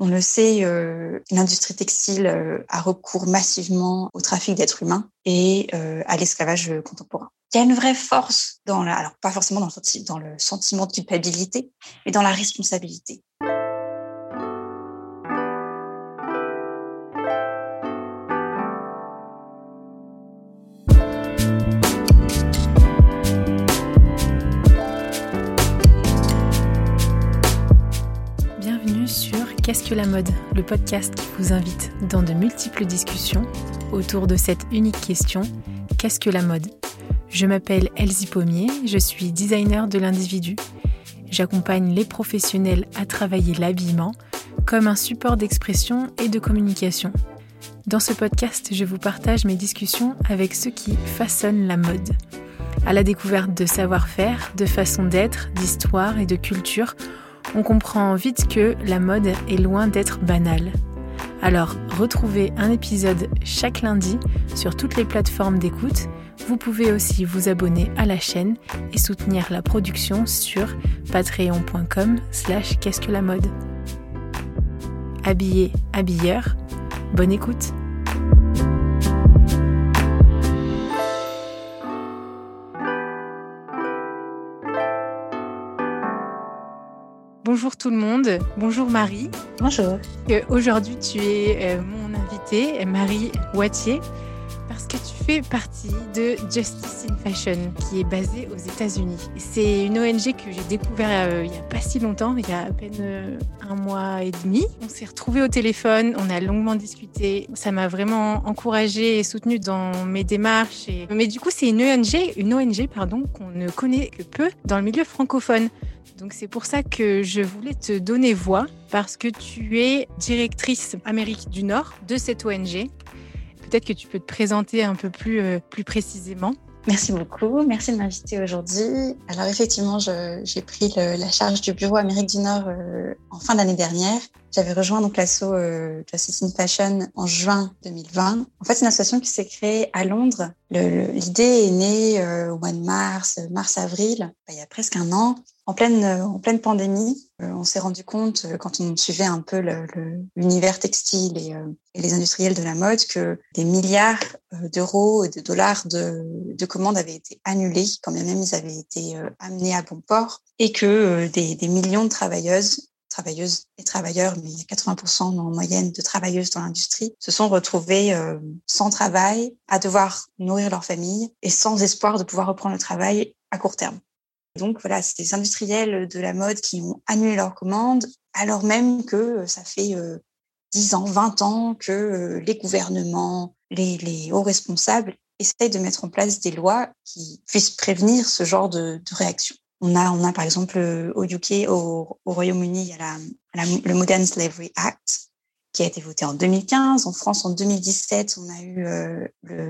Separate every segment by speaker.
Speaker 1: On le sait, euh, l'industrie textile euh, a recours massivement au trafic d'êtres humains et euh, à l'esclavage contemporain. Il y a une vraie force dans la, alors pas forcément dans le, dans le sentiment de culpabilité, mais dans la responsabilité.
Speaker 2: La mode Le podcast qui vous invite dans de multiples discussions autour de cette unique question Qu'est-ce que la mode? Je m'appelle Elsie Pommier, je suis designer de l'individu. J'accompagne les professionnels à travailler l'habillement comme un support d'expression et de communication. Dans ce podcast, je vous partage mes discussions avec ceux qui façonnent la mode. À la découverte de savoir-faire, de façon d'être, d'histoire et de culture, on comprend vite que la mode est loin d'être banale. Alors, retrouvez un épisode chaque lundi sur toutes les plateformes d'écoute. Vous pouvez aussi vous abonner à la chaîne et soutenir la production sur patreon.com slash qu'est-ce que la mode. Habillé, habilleur, bonne écoute Bonjour tout le monde, bonjour Marie.
Speaker 1: Bonjour.
Speaker 2: Aujourd'hui tu es euh, mon invitée, Marie Wattier, fais partie de Justice in Fashion, qui est basée aux États-Unis. C'est une ONG que j'ai découvert euh, il n'y a pas si longtemps, il y a à peine euh, un mois et demi. On s'est retrouvés au téléphone, on a longuement discuté. Ça m'a vraiment encouragée et soutenue dans mes démarches. Mais du coup, c'est une ONG, une ONG pardon, qu'on ne connaît que peu dans le milieu francophone. Donc c'est pour ça que je voulais te donner voix parce que tu es directrice Amérique du Nord de cette ONG. Peut-être que tu peux te présenter un peu plus, euh, plus précisément.
Speaker 1: Merci beaucoup. Merci de m'inviter aujourd'hui. Alors effectivement, j'ai pris la charge du bureau Amérique du Nord euh, en fin d'année dernière. J'avais rejoint donc l'asso euh, Justice in Fashion en juin 2020. En fait, c'est une association qui s'est créée à Londres. L'idée est née euh, au mois de mars, mars-avril, il y a presque un an en pleine, euh, en pleine pandémie, euh, on s'est rendu compte, euh, quand on suivait un peu l'univers textile et, les industriels de la mode, que des milliards d'euros et de dollars de, de, commandes avaient été annulés, quand bien même ils avaient été amenés à bon port, et que des millions de travailleuses travailleuses et travailleurs, mais il y a 80% en moyenne de travailleuses dans l'industrie, se sont retrouvées sans travail, à devoir nourrir leur famille et sans espoir de pouvoir reprendre le travail à court terme. Donc voilà, c'est des industriels de la mode qui ont annulé leurs commandes, alors même que euh, ça fait 10 euh, ans, 20 ans que euh, les gouvernements, les, hauts responsables essayent de mettre en place des lois qui puissent prévenir ce genre de, réaction. On a, on a par exemple au UK, au, Royaume-Uni, il y a le Modern Slavery Act qui a été voté en 2015. En France, en 2017, on a eu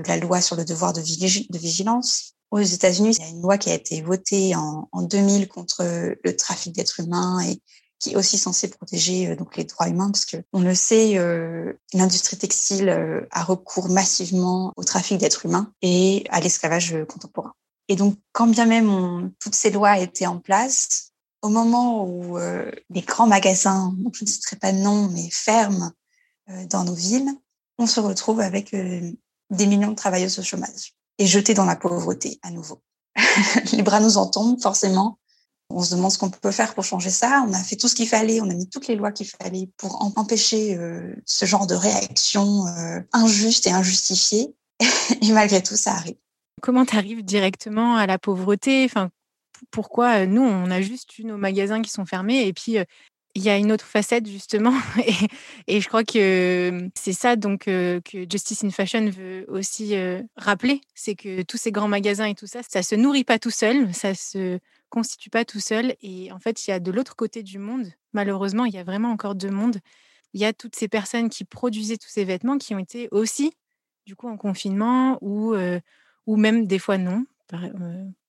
Speaker 1: la loi sur le devoir de vigilance. Aux États-Unis, il y a une loi qui a été votée en, en 2000 contre le trafic d'êtres humains et qui est aussi censée protéger euh, donc les droits humains parce que on le sait, euh, l'industrie textile euh, a recours massivement au trafic d'êtres humains et à l'esclavage contemporain. Et donc, quand bien même toutes ces lois étaient en place, au moment où les grands magasins, je ne citerai pas de nom, mais ferment dans nos villes, on se retrouve avec des millions de travailleuses au chômage et jeté dans la pauvreté à nouveau. les bras nous en tombent, forcément. On se demande ce qu'on peut faire pour changer ça. On a fait tout ce qu'il fallait, on a mis toutes les lois qu'il fallait pour empêcher euh, ce genre de réaction euh, injuste et injustifiée. et malgré tout, ça arrive.
Speaker 2: Comment tu arrives directement à la pauvreté? Enfin, Pourquoi euh, nous, on a juste eu nos magasins qui sont fermés et puis il y a une autre facette justement, et, je crois que c'est ça donc que Justice in Fashion veut aussi rappeler, c'est que tous ces grands magasins et tout ça, ça se nourrit pas tout seul, ça se constitue pas tout seul, et en fait il y a de l'autre côté du monde, malheureusement il y a vraiment encore deux mondes, il y a toutes ces personnes qui produisaient tous ces vêtements qui ont été aussi du coup en confinement ou ou même des fois non.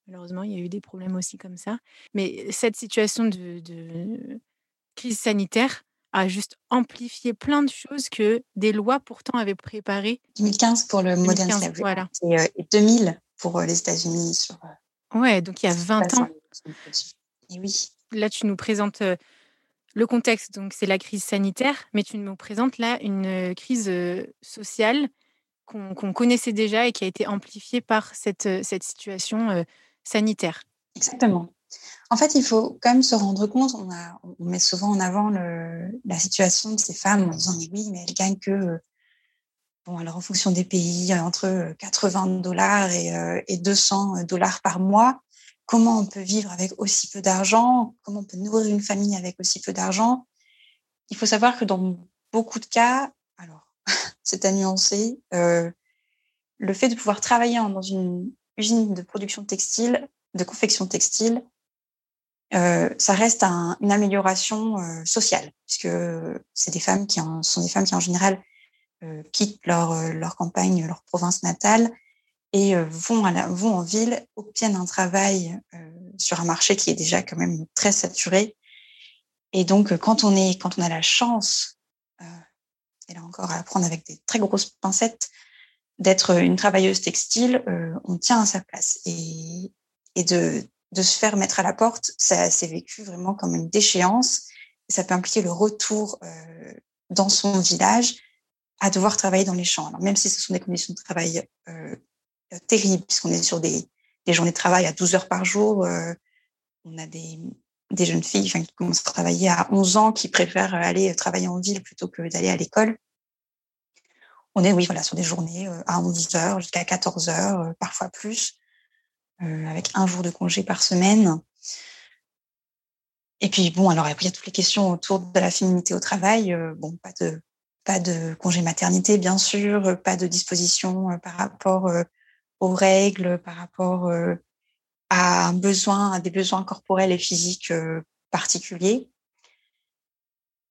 Speaker 2: Malheureusement, il y a eu des problèmes aussi comme ça. Mais cette situation de crise sanitaire a juste amplifié plein de choses que des lois pourtant avaient préparées.
Speaker 1: 2015 pour le Modern Slavery voilà. et, 2000 euh, pour euh, les États-Unis. Sur,
Speaker 2: euh, ouais, donc il y a 20 ans.
Speaker 1: Et oui.
Speaker 2: Là, tu nous présentes Le contexte, donc, c'est la crise sanitaire, mais tu nous présentes là une crise sociale qu'on connaissait déjà et qui a été amplifiée par cette, cette situation sanitaire.
Speaker 1: Exactement. En fait, il faut quand même se rendre compte, on, met souvent en avant la situation de ces femmes en disant oui, mais elles gagnent que, bon, alors en fonction des pays, entre 80 dollars et, et 200 dollars par mois comment on peut vivre avec aussi peu d'argent, comment on peut nourrir une famille avec aussi peu d'argent? Il faut savoir que dans beaucoup de cas, c'est à nuancer, euh, le fait de pouvoir travailler dans une usine de production textile, de confection textile, euh, ça reste une amélioration euh, sociale, puisque c'est des femmes qui en, sont des femmes qui en général quittent leur, campagne, leur province natale et vont, vont en ville, obtiennent un travail sur un marché qui est déjà quand même très saturé. Et donc, quand on, est, quand on a la chance, et encore à prendre avec des très grosses pincettes, d'être une travailleuse textile, on tient à sa place. Et, et de, de se faire mettre à la porte, ça s'est vécu vraiment comme une déchéance. Ça peut impliquer le retour dans son village à devoir travailler dans les champs. Même si ce sont des conditions de travail terrible, puisqu'on est sur des, des, journées de travail à 12 heures par jour. Euh, on a des, des jeunes filles qui commencent à travailler à 11 ans, qui préfèrent aller travailler en ville plutôt que d'aller à l'école. On est, oui, voilà, sur des journées euh, à 11 heures jusqu'à 14 heures, euh, parfois plus, avec un jour de congé par semaine. Et puis, bon, alors il y a toutes les questions autour de la féminité au travail. bon, pas de, pas de congé maternité, bien sûr, pas de disposition par rapport aux règles, par rapport euh, à un besoin, à des besoins corporels et physiques euh, particuliers.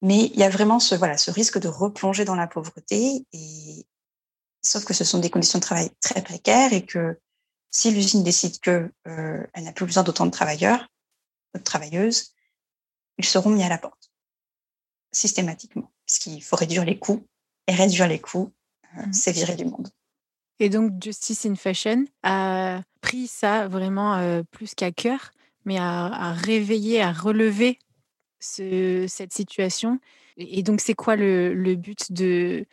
Speaker 1: Mais il y a vraiment ce, voilà, ce risque de replonger dans la pauvreté. Et, sauf que ce sont des conditions de travail très précaires et que si l'usine décide qu'elle euh, elle n'a plus besoin d'autant de travailleurs, de travailleuses, ils seront mis à la porte systématiquement, parce qu'il faut réduire les coûts. Et réduire les coûts, mmh. c'est virer du monde.
Speaker 2: Et donc, Justice in Fashion a pris ça vraiment euh, plus qu'à cœur, mais à, réveiller, à relever cette situation. Et donc, c'est quoi le, but de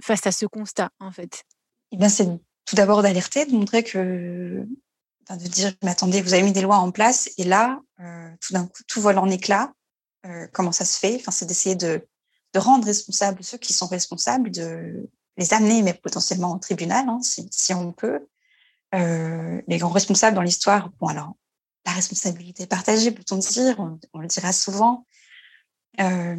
Speaker 2: face à ce constat, en fait?
Speaker 1: Eh bien, c'est tout d'abord d'alerter, de montrer que, de dire, mais attendez, vous avez mis des lois en place, et là, euh, tout d'un coup, tout vole en éclats. Euh, comment ça se fait? Enfin, c'est d'essayer de, de rendre responsables ceux qui sont responsables de, les amener, mais potentiellement au tribunal, hein, si, on peut. Euh, les grands responsables dans l'histoire, bon alors, la responsabilité partagée, peut-on dire, on, le dira souvent. Euh,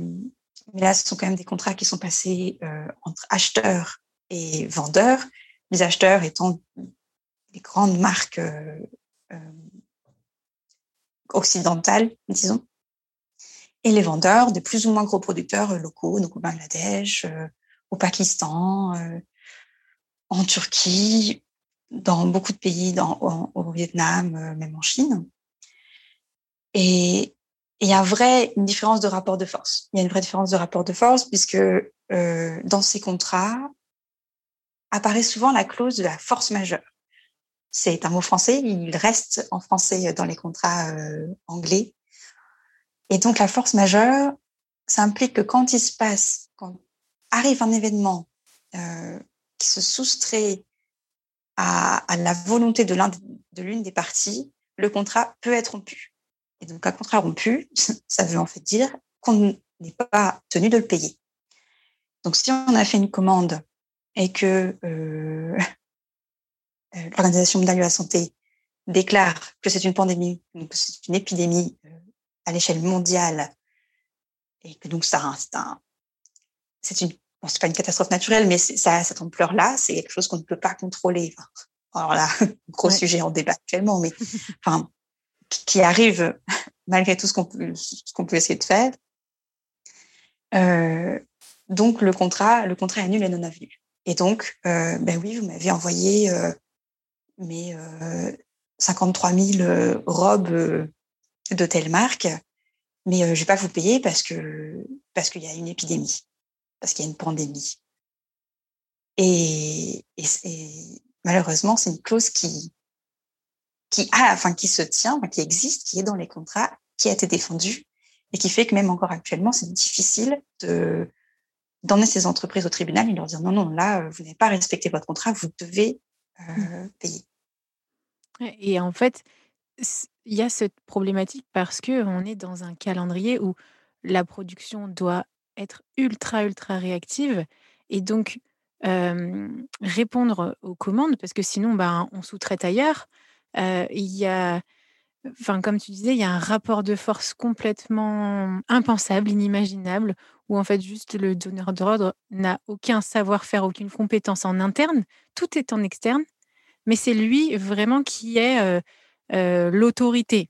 Speaker 1: mais là, ce sont quand même des contrats qui sont passés euh, entre acheteurs et vendeurs, les acheteurs étant des grandes marques occidentales, disons, et les vendeurs des plus ou moins gros producteurs locaux, donc au Bangladesh, au Pakistan, euh, en Turquie, dans beaucoup de pays, au, Vietnam, euh, même en Chine. Et il y a vrai, une différence de rapport de force. Il y a une vraie différence de rapport de force puisque euh, dans ces contrats apparaît souvent la clause de la force majeure. C'est un mot français, il reste en français dans les contrats anglais. Et donc la force majeure, ça implique que quand il se passe, arrive un événement euh, qui se soustrait à, la volonté de l'une de des parties, le contrat peut être rompu. Et donc, un contrat rompu, ça veut en fait dire qu'on n'est pas tenu de le payer. Donc, si on a fait une commande et que euh, euh l'Organisation mondiale de la santé déclare que c'est une pandémie, que c'est une épidémie à l'échelle mondiale, et que donc ça, c'est un, c'est une, bon, c'est pas une catastrophe naturelle, mais ça a cette ampleur-là, c'est quelque chose qu'on ne peut pas contrôler. alors là, gros sujet en débat actuellement, mais enfin, qui arrive malgré tout ce qu'on peut, ce qu'on peut essayer de faire. Euh, donc le contrat, le contrat est nul et non avenu. Et donc, euh, ben oui, vous m'avez envoyé euh, mes 53 000 robes de telle marque, mais je vais pas vous payer parce que parce qu'il y a une épidémie parce qu'il y a une pandémie. Et, malheureusement, c'est une clause qui, qui a, enfin, qui se tient, qui existe, qui est dans les contrats, qui a été défendue et qui fait que même encore actuellement, c'est difficile de d'emmener ces entreprises au tribunal et leur dire non, non, là, vous n'avez pas respecté votre contrat, vous devez euh, mmh. payer.
Speaker 2: Et en fait, il y a cette problématique parce que on est dans un calendrier où la production doit être ultra, ultra réactive et donc répondre aux commandes parce que sinon, ben, on sous-traite ailleurs. il y a, enfin, comme tu disais, il y a un rapport de force complètement impensable, inimaginable, où en fait, juste le donneur d'ordre n'a aucun savoir-faire, aucune compétence en interne. Tout est en externe, mais c'est lui vraiment qui est l'autorité.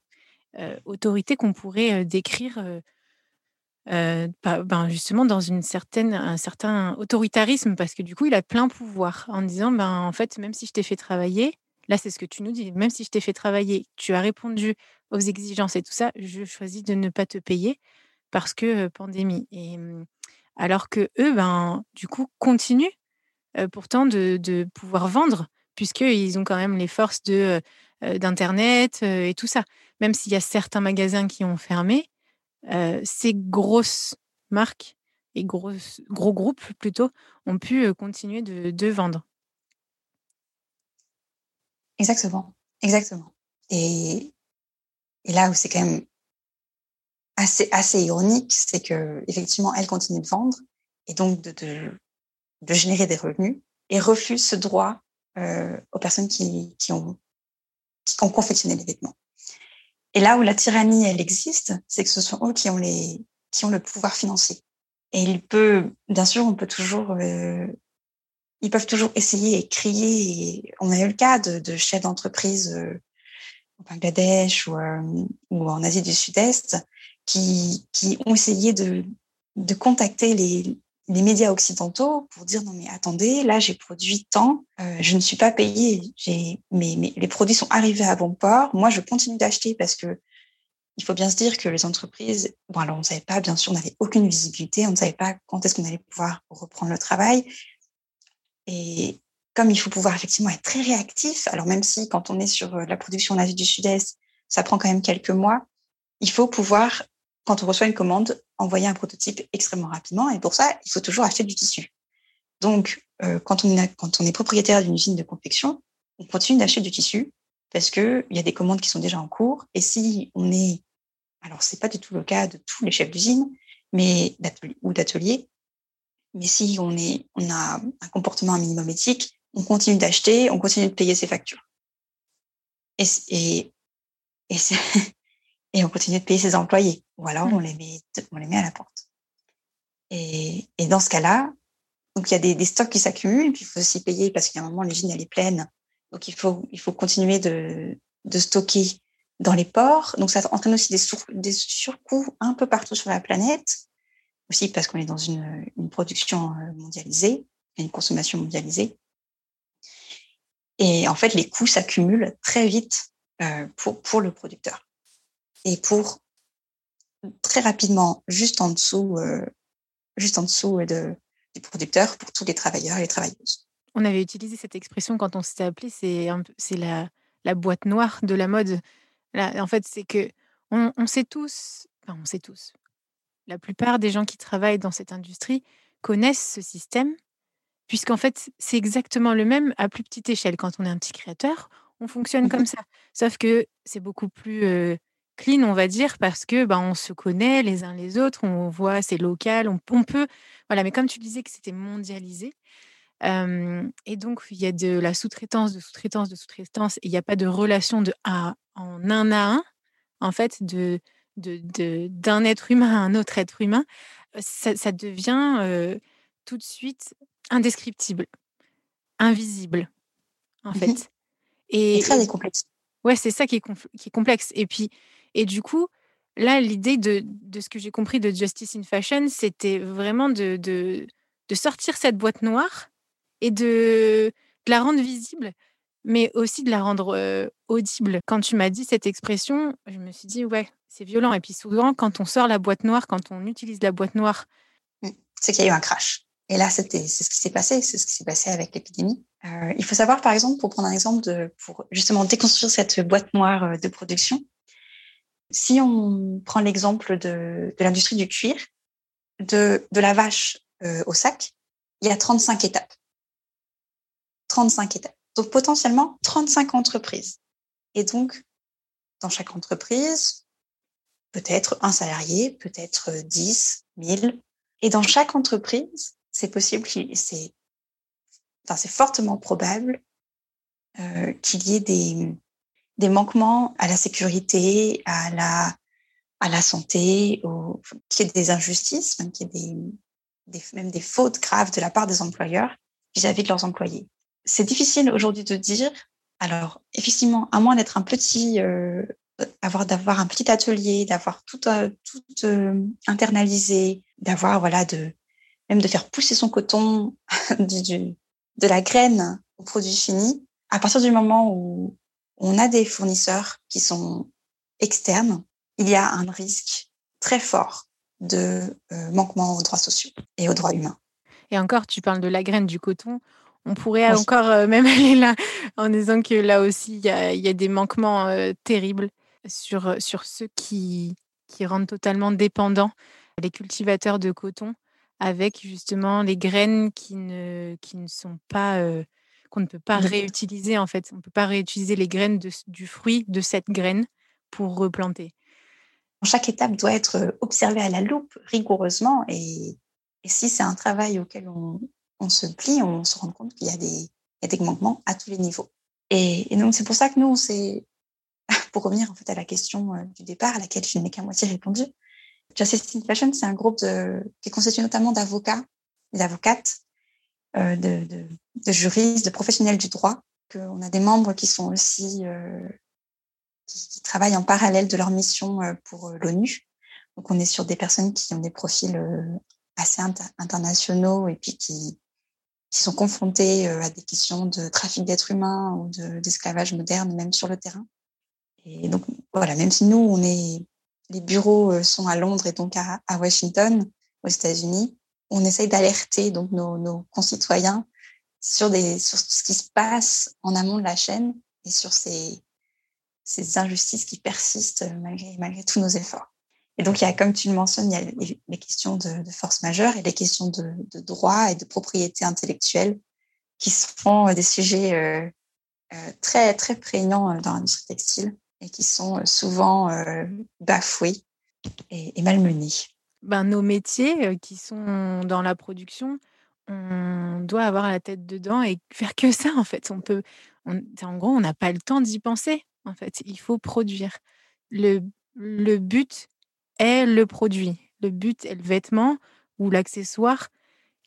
Speaker 2: autorité qu'on pourrait décrire ben justement dans un certain autoritarisme, parce que du coup, il a plein pouvoir en disant, ben, en fait, même si je t'ai fait travailler, là, c'est ce que tu nous dis, même si je t'ai fait travailler, tu as répondu aux exigences et tout ça, je choisis de ne pas te payer parce que pandémie. Et mmh, alors que eux, ben, du coup, continuent pourtant de, pouvoir vendre, puisqu'ils ont quand même les forces d'Internet et tout ça. Même s'il y a certains magasins qui ont fermé, ces grosses marques et gros, gros groupes plutôt ont pu continuer de, vendre.
Speaker 1: Exactement, exactement. Et, là où c'est quand même assez, assez ironique, c'est que effectivement, elles continuent de vendre et donc de, de, générer des revenus et refusent ce droit aux personnes qui, qui, ont, qui ont confectionné les vêtements. Et là où la tyrannie, elle existe, c'est que ce sont eux qui ont les, qui ont le pouvoir financier. Et il peut, bien sûr, on peut toujours, euh, ils peuvent toujours essayer et crier. on a eu le cas de, de chefs d'entreprise euh, au Bangladesh ou, euh, ou en Asie du Sud-Est qui, qui ont essayé de, de contacter les, les médias occidentaux pour dire non mais attendez, là j'ai produit tant, euh, je ne suis pas payé, j'ai mais, mais, les produits sont arrivés à bon port, moi je continue d'acheter parce que il faut bien se dire que les entreprises, bon alors on ne savait pas, bien sûr, on n'avait aucune visibilité, on ne savait pas quand est-ce qu'on allait pouvoir reprendre le travail. Et comme il faut pouvoir effectivement être très réactif, alors même si quand on est sur euh, la production en Asie du Sud-Est, ça prend quand même quelques mois, il faut pouvoir quand on reçoit une commande, envoyer un prototype extrêmement rapidement. Et pour ça, il faut toujours acheter du tissu. Donc, euh, quand, on est propriétaire d'une usine de confection, on continue d'acheter du tissu parce qu'il y a des commandes qui sont déjà en cours. Et si on est, alors c'est pas du tout le cas de tous les chefs d'usine, mais ou d'atelier, mais si on est, on a un comportement un minimum éthique, on continue d'acheter, on continue de payer ses factures. Et, et et on continue de payer ses employés. Ou alors mmh. on les met, on les met à la porte. Et, et dans ce cas-là, donc il y a des, des stocks qui s'accumulent, puis il faut aussi payer parce qu'à un moment l'usine elle est pleine. Donc il faut il faut continuer de, de stocker dans les ports. Donc ça entraîne aussi des, sur, des surcoûts un peu partout sur la planète, aussi parce qu'on est dans une, une production euh, mondialisée, une consommation mondialisée. Et en fait, les coûts s'accumulent très vite euh, pour, pour le producteur et pour très rapidement, juste en dessous, euh, juste en dessous de, du producteur, pour tous les travailleurs et les travailleuses.
Speaker 2: On avait utilisé cette expression quand on s'était appelé, c'est la, la boîte noire de la mode. Là, en fait, c'est que on, on, sait tous, enfin, on sait tous, la plupart des gens qui travaillent dans cette industrie connaissent ce système, puisqu'en fait, c'est exactement le même à plus petite échelle. Quand on est un petit créateur, on fonctionne comme ça. Sauf que c'est beaucoup plus euh, clean, on va dire, parce que ben, on se connaît les uns les autres, on voit, c'est local, on, peut. Voilà, mais comme tu disais que c'était mondialisé, et donc il y a de la sous-traitance, de sous-traitance, de sous-traitance, et il n'y a pas de relation de un en un à un, en fait, de d'un être humain à un autre être humain, ça, devient tout de suite indescriptible, invisible, en mmh fait.
Speaker 1: Et, très complexe.
Speaker 2: Ouais, c'est ça qui est, qui est complexe. Et puis, et du coup, là, l'idée de, ce que j'ai compris de Justice in Fashion, c'était vraiment de, sortir cette boîte noire et de, la rendre visible, mais aussi de la rendre euh, audible. Quand tu m'as dit cette expression, je me suis dit, ouais, c'est violent. Et puis souvent, quand on sort la boîte noire, quand on utilise la boîte noire,
Speaker 1: mmh, c'est qu'il y a eu un crash. Et là, c'est ce qui s'est passé, c'est ce qui s'est passé avec l'épidémie. Euh, il faut savoir, par exemple, pour prendre un exemple, de, pour justement déconstruire cette boîte noire euh, de production, Si on prend l'exemple de, de l'industrie du cuir, de, la vache euh, au sac, il y a 35 étapes. 35 étapes. Donc potentiellement 35 entreprises. Et donc, dans chaque entreprise, peut-être un salarié, peut-être 10, 1000. Et dans chaque entreprise, c'est possible, c'est enfin, fortement probable euh, qu'il y ait des, des manquements à la sécurité, à la, à la santé, qu'il y ait des injustices, même qu'il y ait des, même des fautes graves de la part des employeurs vis-à-vis de leurs employés. C'est difficile aujourd'hui de dire. Alors, effectivement, à moins d'être un petit, euh, avoir d'avoir un petit atelier, d'avoir tout, euh, tout euh, internalisé, d'avoir voilà de même de faire pousser son coton du, de la graine au produit fini. À partir du moment où on a des fournisseurs qui sont externes, il y a un risque très fort de euh, manquement aux droits sociaux et aux droits humains.
Speaker 2: Et encore, tu parles de la graine du coton. On pourrait encore euh, même aller là en disant que là aussi, il y a, des manquements euh, terribles sur, sur ceux qui, qui rendent totalement dépendants les cultivateurs de coton avec justement les graines qui ne, qui ne sont pas qu'on ne peut pas réutiliser en fait. On ne peut pas réutiliser les graines de, du fruit de cette graine pour replanter.
Speaker 1: Chaque étape doit être observée à la loupe rigoureusement et, si c'est un travail auquel on, se plie, on se rend compte qu'il y, a des manquements à tous les niveaux. Et, donc c'est pour ça que nous, pour revenir en fait à la question du départ à laquelle je n'ai qu'à moitié répondu. Justice in Fashion, c'est un groupe de, qui est constitué notamment d'avocats, d'avocates, euh, de, de, juristes, de professionnels du droit. On a des membres qui sont aussi euh, qui, travaillent en parallèle de leur mission euh, pour euh, l'ONU. Donc, on est sur des personnes qui ont des profils euh, assez internationaux et puis qui, qui sont confrontées à des questions de trafic d'êtres humains ou d'esclavage moderne, même sur le terrain. Et donc, voilà, même si nous, on est, les bureaux sont à Londres et donc à Washington, aux États-Unis, on essaye d'alerter donc nos, nos, concitoyens sur, des, sur ce qui se passe en amont de la chaîne et sur ces, ces injustices qui persistent malgré, malgré tous nos efforts. Et donc, il y a, comme tu le mentionnes, il y a les, questions de, force majeure et les questions de, droit et de propriété intellectuelle qui sont des sujets euh, euh, très, très prégnants dans l'industrie textile et qui sont souvent euh, bafoués et, malmenés.
Speaker 2: Ben, nos métiers qui sont dans la production, on doit avoir la tête dedans et faire que ça, en fait. On peut, en gros, on n'a pas le temps d'y penser en fait. Il faut produire. Le, le but est le produit. Le but est le vêtement ou l'accessoire.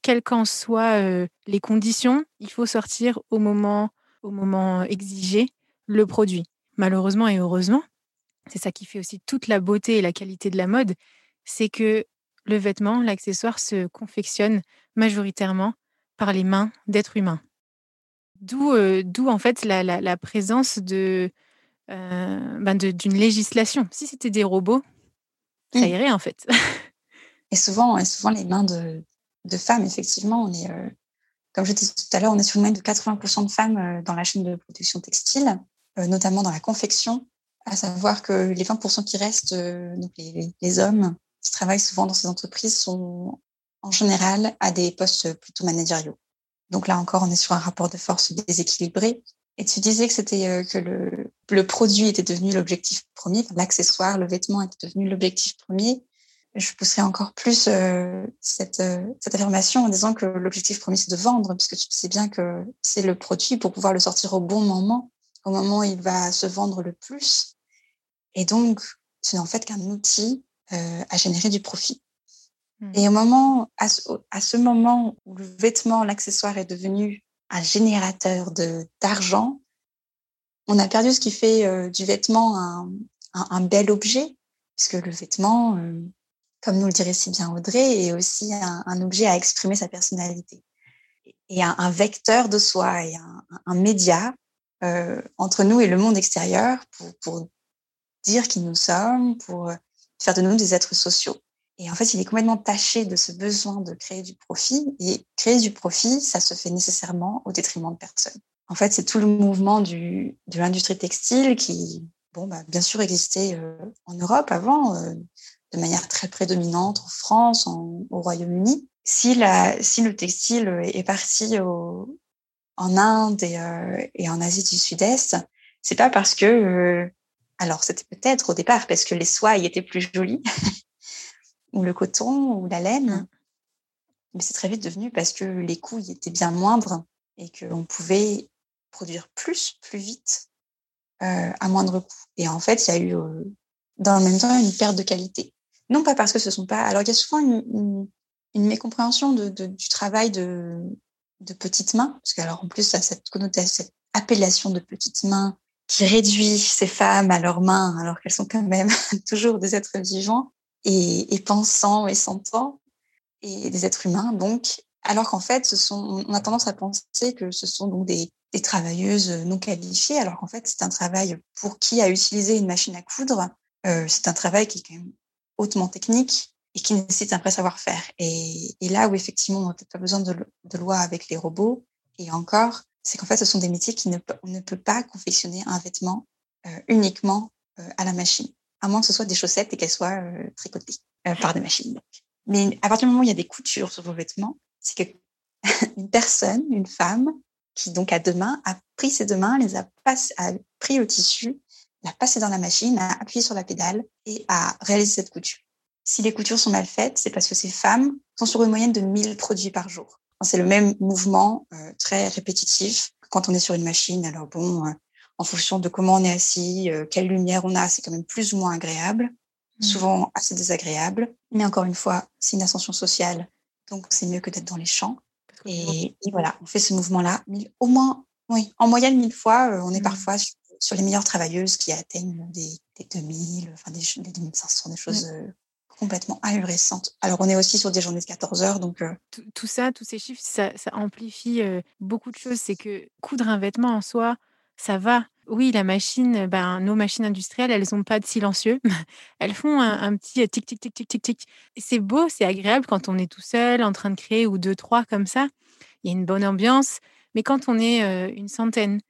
Speaker 2: Quelles qu'en soient les conditions, il faut sortir au moment, au moment exigé le produit. Malheureusement et heureusement, c'est ça qui fait aussi toute la beauté et la qualité de la mode, c'est que le vêtement, l'accessoire se confectionne majoritairement par les mains d'êtres humains. D'où d'où en fait la, la présence de, euh, ben d'une législation. Si c'était des robots, ça mmh. irait en fait.
Speaker 1: et souvent, et souvent les mains de, de femmes, effectivement, on est, euh, comme je disais tout à l'heure, on est sur une main de 80% de femmes euh, dans la chaîne de production textile, notamment dans la confection, à savoir que les 20% qui restent, donc les, les, hommes qui travaillent souvent dans ces entreprises, sont en général à des postes plutôt managériaux. Donc là encore, on est sur un rapport de force déséquilibré et tu disais que c'était euh, que le, le, produit était devenu l'objectif premier, l'accessoire, le vêtement était devenu l'objectif premier. Je pousserais encore plus euh, cette, euh, cette affirmation en disant que l'objectif premier, c'est de vendre, puisque tu sais bien que c'est le produit pour pouvoir le sortir au bon moment, au moment où il va se vendre le plus. Et donc, ce n'est en fait qu'un outil euh, à générer du profit. Mmh. Et au moment, à ce, à ce moment où le vêtement, l'accessoire est devenu un générateur de d'argent, on a perdu ce qui fait euh, du vêtement un, un, bel objet, puisque le vêtement, euh, comme nous le dirait si bien Audrey, est aussi un, un objet à exprimer sa personnalité et un, vecteur de soi et un, média euh, entre nous et le monde extérieur pour, pour dire qui nous sommes, pour faire de nous des êtres sociaux. Et en fait, il est complètement taché de ce besoin de créer du profit. Et créer du profit, ça se fait nécessairement au détriment de personne. En fait, c'est tout le mouvement de l'industrie textile qui, bon, bah, bien sûr, existait en Europe avant, de manière très prédominante en France, au Royaume-Uni. Si, la, si le textile est parti en Inde et, et, en Asie du Sud-Est, c'est pas parce que, alors c'était peut-être au départ parce que les soies y étaient plus jolies, ou le coton, ou la laine, mmh. mais c'est très vite devenu parce que les coûts y étaient bien moindres et qu'on pouvait produire plus, plus vite, euh, à moindre coût. Et en fait, il y a eu, euh, dans le même temps, une perte de qualité. Non pas parce que ce sont pas. Alors, il y a souvent une, une, mécompréhension de, de, du travail de, de petites mains, parce qu'alors, en plus, ça cette connotation, cette appellation de petites mains qui réduit ces femmes à leurs mains, alors qu'elles sont quand même toujours des êtres vivants et, pensants et sentants, et des êtres humains, donc, alors qu'en fait, on a tendance à penser que ce sont donc des, travailleuses non qualifiées, alors qu'en fait, c'est un travail pour qui a utilisé une machine à coudre. Euh, c'est un travail qui est quand même hautement technique et qui nécessite un vrai savoir-faire. Et, et, là où effectivement, on n'a peut-être pas besoin de, de loi avec les robots, et encore, c'est qu'en fait, ce sont des métiers qui ne, on ne peut pas confectionner un vêtement euh, uniquement euh, à la machine, à moins que ce soit des chaussettes et qu'elles soient euh, tricotées euh, par des machines. Mais à partir du moment où il y a des coutures sur vos vêtements, c'est que une personne, une femme, qui donc à deux mains a pris ses deux mains, les a, passé, a pris le tissu, l'a passé dans la machine, a appuyé sur la pédale et a réalisé cette couture. Si les coutures sont mal faites, c'est parce que ces femmes sont sur une moyenne de 1000 produits par jour. C'est le même mouvement euh, très répétitif quand on est sur une machine. Alors bon, euh, en fonction de comment on est assis, euh, quelle lumière on a, c'est quand même plus ou moins agréable, mmh. souvent assez désagréable. Mais encore une fois, c'est une ascension sociale, donc c'est mieux que d'être dans les champs. Et, et, voilà, on fait ce mouvement-là. Au moins, oui, en moyenne, mille fois, on est mmh. parfois sur, sur, les meilleures travailleuses qui atteignent des, des 2000, enfin des, des 2500, des choses mmh. Euh, complètement ahurissantes. Alors, on est aussi sur des journées de 14 heures. Donc, euh...
Speaker 2: tout, ça, tous ces chiffres, ça, amplifie euh, beaucoup de choses. C'est que coudre un vêtement en soi, ça va. Oui, la machine, ben, nos machines industrielles, elles n'ont pas de silencieux. elles font un, petit tic, tic, tic, tic, tic, tic. C'est beau, c'est agréable quand on est tout seul, en train de créer, ou deux, trois comme ça. Il y a une bonne ambiance. Mais quand on est euh, une centaine,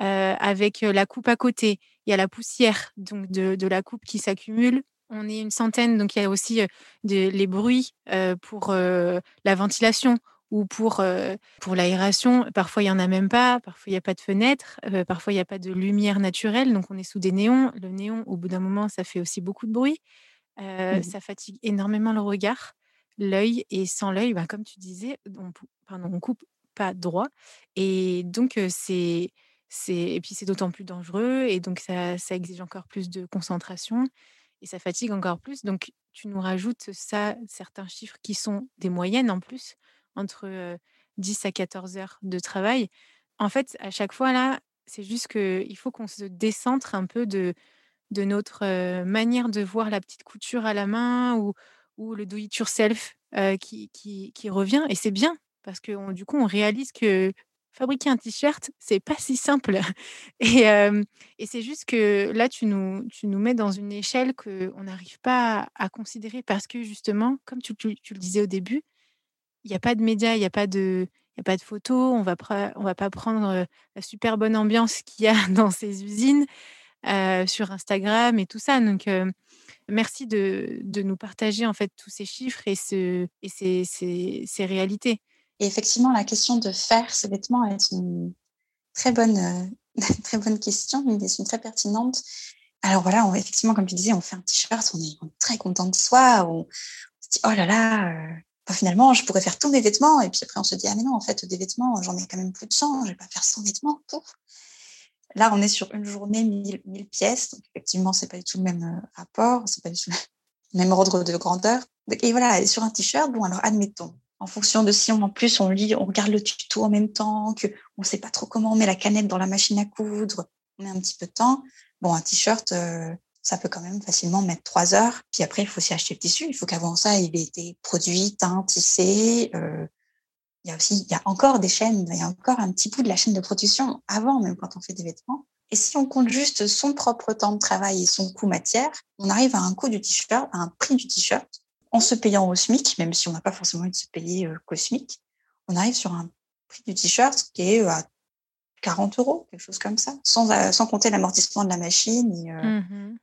Speaker 2: euh, avec la coupe à côté, il y a la poussière donc de la coupe qui s'accumule. On est une centaine, donc il y a aussi de, les bruits pour la ventilation ou pour, euh, pour l'aération. Parfois, il n'y en a même pas. Parfois, il n'y a pas de fenêtre. Euh, parfois, il n'y a pas de lumière naturelle. Donc, on est sous des néons. Le néon, au bout d'un moment, ça fait aussi beaucoup de bruit. Euh, mmh. Ça fatigue énormément le regard, l'œil. Et sans l'œil, bah, comme tu disais, on, pardon, on coupe pas droit. Et donc, c'est... Et puis, c'est d'autant plus dangereux. Et donc, ça, ça exige encore plus de concentration. Et ça fatigue encore plus. Donc, tu nous rajoutes ça, certains chiffres qui sont des moyennes en plus entre 10 à 14 heures de travail. En fait, à chaque fois, là, c'est juste qu'il faut qu'on se décentre un peu de, notre manière de voir la petite couture à la main ou, le do-it-yourself euh, qui, qui, revient. Et c'est bien, parce que du coup, on réalise que fabriquer un t-shirt, c'est pas si simple. Et, c'est juste que là, tu nous, mets dans une échelle qu'on n'arrive pas à, considérer parce que justement, comme tu, le disais au début, il n'y a pas de médias, il n'y a pas de, photos, on on va pas prendre la super bonne ambiance qu'il y a dans ces usines sur Instagram et tout ça. Donc merci de, nous partager en fait tous ces chiffres et, ce, et ces, ces, ces, réalités.
Speaker 1: Et effectivement, la question de faire ces vêtements est une très bonne, euh, très bonne question, une question très pertinente. Alors voilà, effectivement, comme tu disais, on fait un t-shirt, on, est, très content de soi, on, se dit oh là là finalement, je pourrais faire tous mes vêtements. Et puis après, on se dit, ah mais non, en fait, des vêtements, j'en ai quand même plus de 100, je vais pas faire 100 vêtements. Pouf. Là, on est sur une journée, 1000, 1000 pièces. Donc, effectivement, c'est pas du tout le même euh, rapport, c'est pas du tout le même ordre de grandeur. Et voilà, sur un t-shirt, bon, alors admettons, en fonction de si on, en plus on lit, on regarde le tuto en même temps, que on sait pas trop comment on met la canette dans la machine à coudre, on met un petit peu de temps. Bon, un t-shirt, euh, ça peut quand même facilement mettre trois heures. Puis après, il faut aussi acheter le tissu. Il faut qu'avant ça, il ait été produit, teint, tissé. Euh, il y a aussi, il y a encore des chaînes, il y a encore un petit bout de la chaîne de production avant, même quand on fait des vêtements. Et si on compte juste son propre temps de travail et son coût matière, on arrive à un coût du t-shirt, à un prix du t-shirt, en se payant au SMIC, même si on n'a pas forcément envie de se payer euh, qu'au SMIC. On arrive sur un prix du t-shirt qui est à 40 euros, quelque chose comme ça, sans, sans compter l'amortissement de la machine et, mmh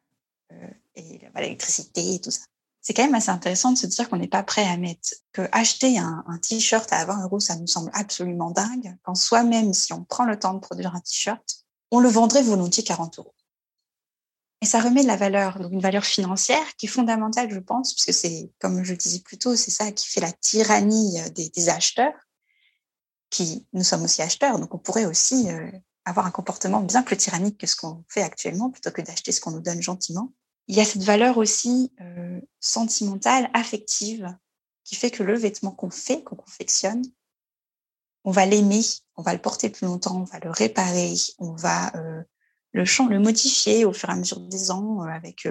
Speaker 1: et l'électricité et tout ça c'est quand même assez intéressant de se dire qu'on n'est pas prêt à mettre que acheter un, t-shirt à 20 euros, ça nous semble absolument dingue. Quand soi-même, si on prend le temps de produire un t-shirt, on le vendrait volontiers 40 euros. Et ça remet de la valeur, donc une valeur financière qui est fondamentale, je pense, puisque c'est, comme je le disais plus tôt, c'est ça qui fait la tyrannie des, des, acheteurs, qui nous sommes aussi acheteurs, donc on pourrait aussi euh, avoir un comportement bien plus tyrannique que ce qu'on fait actuellement, plutôt que d'acheter ce qu'on nous donne gentiment. Il y a cette valeur aussi euh, sentimentale, affective, qui fait que le vêtement qu'on fait, qu'on confectionne, on va l'aimer, on va le porter plus longtemps, on va le réparer, on va euh, le, le modifier au fur et à mesure des ans euh, avec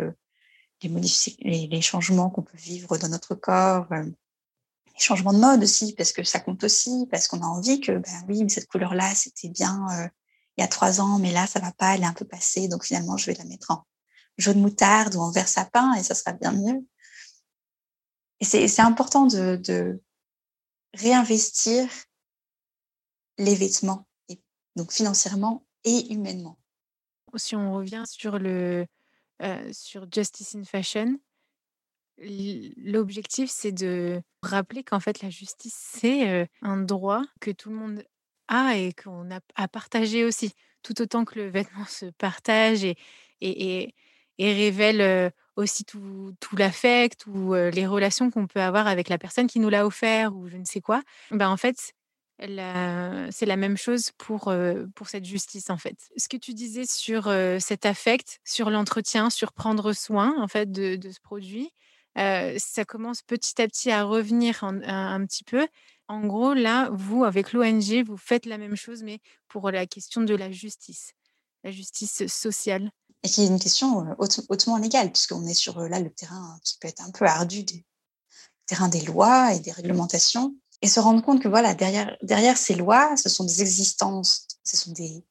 Speaker 1: les, les, changements qu'on peut vivre dans notre corps, les changements de mode aussi, parce que ça compte aussi, parce qu'on a envie que, ben oui, mais cette couleur-là, c'était bien il y a trois ans, mais là, ça va pas, elle est un peu passée, donc finalement, je vais la mettre en, jaune moutarde ou en vert sapin et ça sera bien mieux. Et c'est important de, réinvestir les vêtements, donc financièrement et humainement.
Speaker 2: Si on revient sur le sur Justice in Fashion, l'objectif c'est de rappeler qu'en fait la justice c'est un droit que tout le monde a et qu'on a à partager aussi, tout autant que le vêtement se partage et, et, et et révèle aussi tout, tout l'affect ou les relations qu'on peut avoir avec la personne qui nous l'a offert ou je ne sais quoi. Ben, en fait, c'est la même chose pour, pour cette justice, en fait. Ce que tu disais sur cet affect, sur l'entretien, sur prendre soin, en fait, de, ce produit, ça commence petit à petit à revenir un, petit peu. En gros, là, vous, avec l'ONG, vous faites la même chose, mais pour la question de la justice, la justice sociale
Speaker 1: et qui est une question euh, hautement légale, puisqu'on est sur euh, là le terrain qui peut être un peu ardu, des, terrain des lois et des réglementations, et se rendre compte que voilà derrière derrière ces lois, ce sont des existences, ce sont des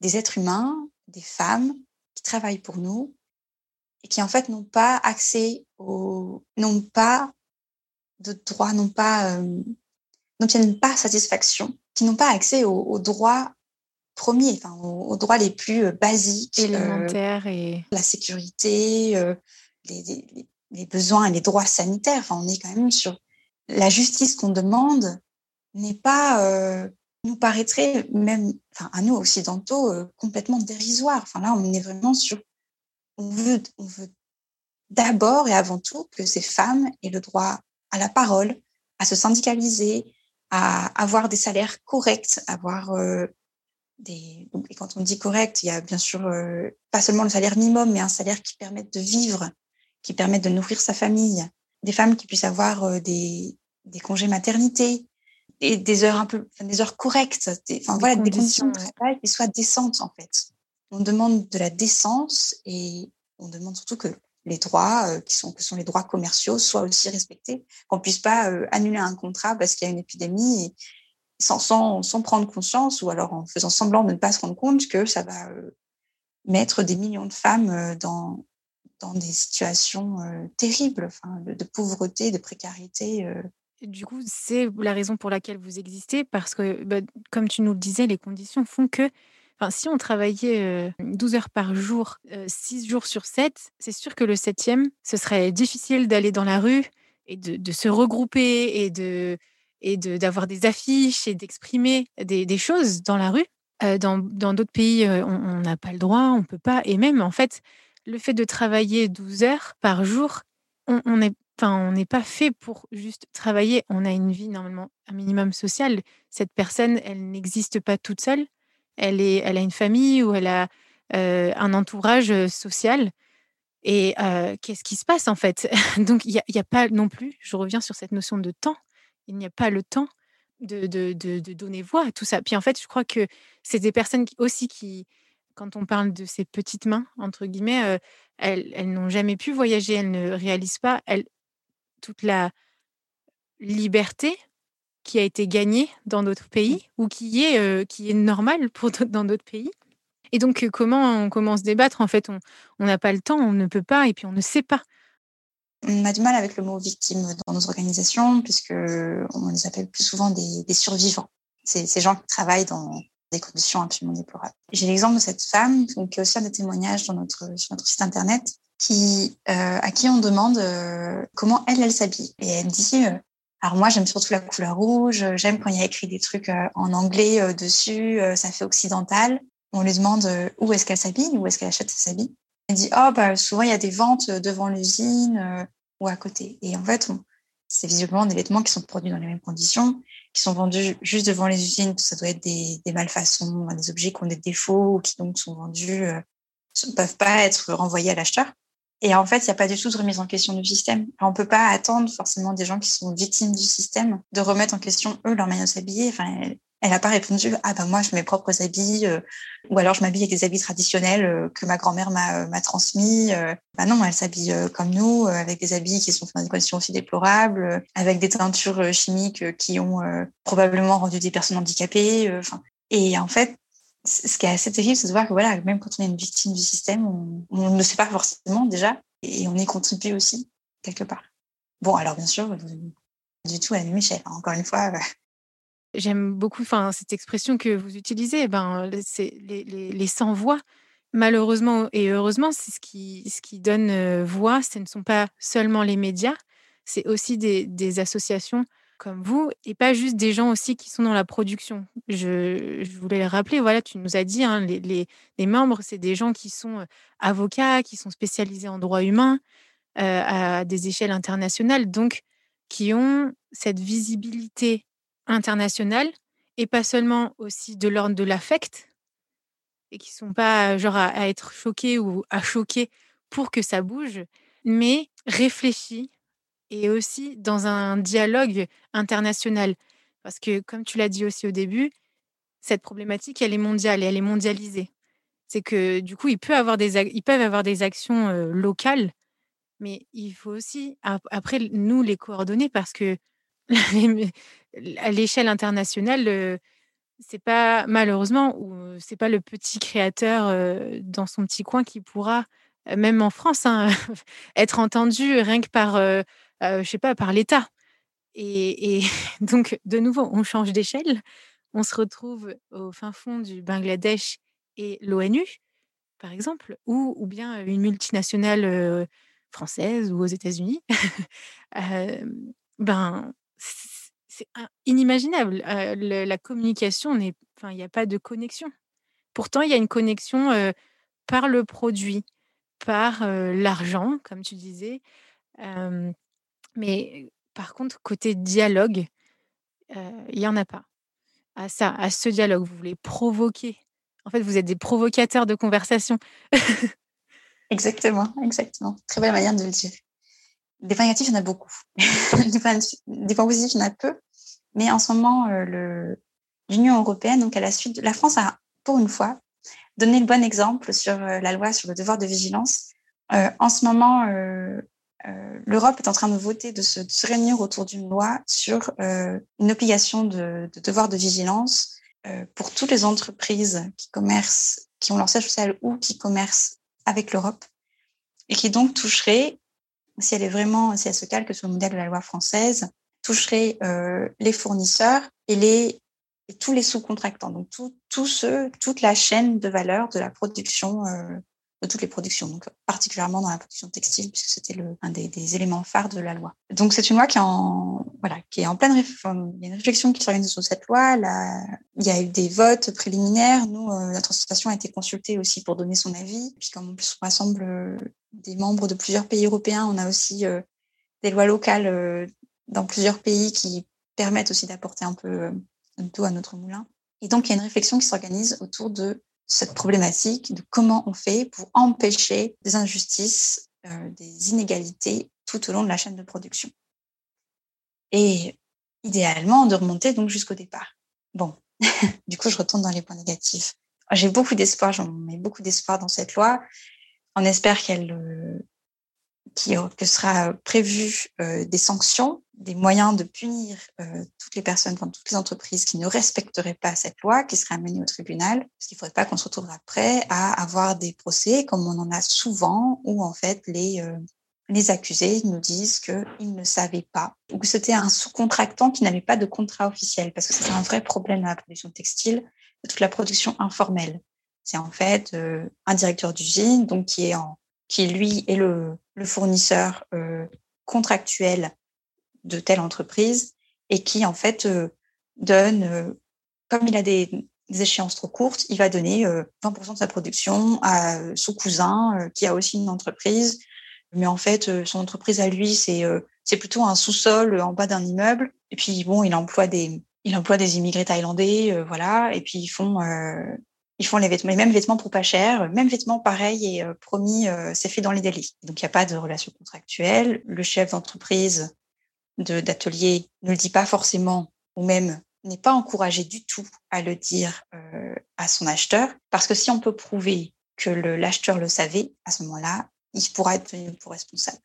Speaker 1: des êtres humains, des femmes qui travaillent pour nous et qui en fait n'ont pas accès aux n'ont pas de droits, n'ont pas euh, n'obtiennent pas satisfaction, qui n'ont pas accès aux droits premiers, enfin, aux, droits les plus euh, basiques.
Speaker 2: Euh, Élémentaires et...
Speaker 1: La sécurité, euh, les, les, besoins et les droits sanitaires. Enfin, on est quand même sur la justice qu'on demande n'est pas, nous paraîtrait même, enfin, à nous occidentaux, complètement dérisoire. Enfin, là, on est vraiment sur, on veut, on veut d'abord et avant tout que ces femmes aient le droit à la parole, à se syndicaliser, à avoir des salaires corrects, avoir des, et quand on dit correct, il y a bien sûr euh, pas seulement le salaire minimum, mais un salaire qui permette de vivre, qui permette de nourrir sa famille, des femmes qui puissent avoir euh, des, des congés maternité, et des heures un peu, des heures correctes, des, enfin voilà, des conditions de travail qui soient décentes en fait. On demande de la décence et on demande surtout que les droits euh, qui sont que sont les droits commerciaux soient aussi respectés, qu'on puisse pas annuler un contrat parce qu'il y a une épidémie et, sans, sans, sans, prendre conscience ou alors en faisant semblant de ne pas se rendre compte que ça va euh, mettre des millions de femmes euh, dans, dans des situations euh, terribles enfin, de, pauvreté, de précarité.
Speaker 2: Du coup, c'est la raison pour laquelle vous existez, parce que, bah, comme tu nous le disais, les conditions font que si on travaillait 12 heures par jour, 6 jours sur 7, c'est sûr que le septième, ce serait difficile d'aller dans la rue et de, se regrouper et de, et d'avoir des affiches et d'exprimer des, choses dans la rue. Dans d'autres pays, on n'a pas le droit, on peut pas. Et même, en fait, le fait de travailler 12 heures par jour, on n'est on n'est pas fait pour juste travailler. On a une vie, normalement, un minimum social. Cette personne, elle n'existe pas toute seule. Elle, a une famille ou elle a euh, un entourage social. Et qu'est-ce qui se passe en fait? Donc, il n'y a, pas non plus, je reviens sur cette notion de temps, il n'y a pas le temps de, donner voix à tout ça. Puis en fait, je crois que c'est des personnes aussi qui, quand on parle de ces petites mains, entre guillemets, euh, elles, elles n'ont jamais pu voyager, elles ne réalisent pas elles, toute la liberté qui a été gagnée dans d'autres pays ou qui est, euh, qui est normale pour dans d'autres pays. Et donc, comment on commence à débattre En fait, on n'a pas le temps, on ne peut pas, et puis on ne sait pas.
Speaker 1: On a du mal avec le mot victime dans nos organisations, puisque on les appelle plus souvent des, des survivants. C'est ces gens qui travaillent dans, des conditions absolument déplorables. J'ai l'exemple de cette femme, donc, qui est aussi un des témoignages dans notre, sur notre site internet, euh, à qui on demande euh, comment elle, elle s'habille. Et elle dit, euh, alors moi, j'aime surtout la couleur rouge, j'aime quand il y a écrit des trucs en anglais dessus, ça fait occidental. On lui demande où est-ce qu'elle s'habille, où est-ce qu'elle achète ses habits. Elle dit, oh, bah, souvent, il y a des ventes devant l'usine ou à côté. Et en fait, c'est visiblement des vêtements qui sont produits dans les mêmes conditions, qui sont vendus juste devant les usines. Ça doit être des, des malfaçons, des objets qui ont des défauts qui donc sont vendus, ne peuvent pas être renvoyés à l'acheteur. Et en fait, il n'y a pas du tout de remise en question du système. on ne peut pas attendre forcément des gens qui sont victimes du système de remettre en question, eux, leur manière de s'habiller. Enfin, elle n'a pas répondu ah ben moi je mets mes propres habits euh, ou alors je m'habille avec des habits traditionnels euh, que ma grand-mère m'a euh, transmis ben non elle s'habille comme nous avec des habits qui sont dans des conditions aussi déplorables avec des teintures chimiques qui ont probablement rendu des personnes handicapées enfin et en fait ce qui est assez terrible, c'est de voir que voilà, même quand on est une victime du système, on, ne sait pas forcément déjà et on y contribue aussi quelque part. Bon, alors bien sûr, du tout à Michel, hein, encore une fois. Euh.
Speaker 2: J'aime beaucoup cette expression que vous utilisez, ben, c'est les, les, sans-voix. Malheureusement et heureusement, c'est ce qui, ce qui donne euh, voix. Ce ne sont pas seulement les médias, c'est aussi des associations comme vous, et pas juste des gens aussi qui sont dans la production. Je, voulais le rappeler, voilà, tu nous as dit, hein, les, membres, c'est des gens qui sont avocats, qui sont spécialisés en droit humain à des échelles internationales, donc qui ont cette visibilité internationale et pas seulement aussi de l'ordre de l'affect, et qui sont pas genre à, à être choqués ou à choquer pour que ça bouge, mais réfléchis et aussi dans un dialogue international. Parce que, comme tu l'as dit aussi au début, cette problématique, elle est mondiale et elle est mondialisée. C'est que du coup, ils peuvent avoir des, ils peuvent avoir des actions locales, mais il faut aussi, après, nous, les coordonner parce que à l'échelle internationale, c'est pas malheureusement ou c'est pas le petit créateur dans son petit coin qui pourra, même en France, hein, être entendu rien que par euh, je sais pas, par l'État. Et, donc, de nouveau, on change d'échelle. On se retrouve au fin fond du Bangladesh et l'ONU, par exemple, ou, ou bien une multinationale euh, française ou aux États-Unis. Euh, ben, c'est inimaginable. la communication, il n'y a pas de connexion. Pourtant, il y a une connexion par le produit, par l'argent, comme tu disais. Mais par contre, côté dialogue, il n'y en a pas. À ça, à ce dialogue, vous voulez provoquer. En fait, vous êtes des provocateurs de conversation.
Speaker 1: exactement, exactement. Très belle manière de le dire. Des points négatifs, il y en a beaucoup. des, points, positifs, il y en a peu. Mais en ce moment, l'Union européenne, donc à la suite, la France a, pour une fois, donné le bon exemple sur la loi sur le devoir de vigilance. en ce moment, euh, l'Europe est en train de voter, de se, réunir autour d'une loi sur euh, une obligation de, devoir de vigilance euh, pour toutes les entreprises qui commercent, qui ont leur siège social ou qui commercent avec l'Europe, et qui donc toucherait, si elle est vraiment, si elle se calque sur le modèle de la loi française, toucherait les fournisseurs et les tous les sous-contractants, donc tout, ceux, toute la chaîne de valeur de la production de toutes les productions, donc particulièrement dans la production textile, puisque c'était un des, éléments phares de la loi. Donc c'est une loi qui est en, voilà, qui est en pleine réflexion. Il y a une réflexion qui s'organise sur cette loi. Là, il y a eu des votes préliminaires. Nous, euh, notre association a été consultée aussi pour donner son avis. Puis comme en plus on rassemble euh, des membres de plusieurs pays européens, on a aussi euh, des lois locales dans plusieurs pays qui permettent aussi d'apporter un peu d'eau à notre moulin. Et donc, il y a une réflexion qui s'organise autour de cette problématique de comment on fait pour empêcher des injustices, euh, des inégalités tout au long de la chaîne de production. Et idéalement, de remonter donc jusqu'au départ. Bon, du coup, je retourne dans les points négatifs. J'ai beaucoup d'espoir, j'en mets beaucoup d'espoir dans cette loi. On espère qu'elle euh, que sera prévu euh, des sanctions, des moyens de punir euh, toutes les personnes, toutes les entreprises qui ne respecteraient pas cette loi, qui seraient amenées au tribunal, parce qu'il ne faudrait pas qu'on se retrouve après à avoir des procès comme on en a souvent, où en fait les euh, les accusés nous disent qu'ils ne savaient pas ou que c'était un sous-contractant qui n'avait pas de contrat officiel, parce que c'est un vrai problème dans la production textile. de toute la production informelle. C'est en fait un directeur d'usine, donc qui est en, qui lui est le, le fournisseur contractuel de telle entreprise et qui en fait donne, comme il a des, des échéances trop courtes, il va donner 20% de sa production à son cousin qui a aussi une entreprise. Mais en fait, son entreprise à lui, c'est c'est plutôt un sous-sol en bas d'un immeuble. Et puis bon, il emploie des il emploie des immigrés thaïlandais, voilà. Et puis ils font ils font les mêmes vêtements pour pas cher, même vêtements pareil et promis, c'est fait dans les délais. Donc il n'y a pas de relation contractuelle. Le chef d'entreprise d'atelier ne le dit pas forcément, ou même n'est pas encouragé du tout à le dire euh, à son acheteur, parce que si on peut prouver que l'acheteur le savait, à ce moment-là, il pourra être tenu pour responsable.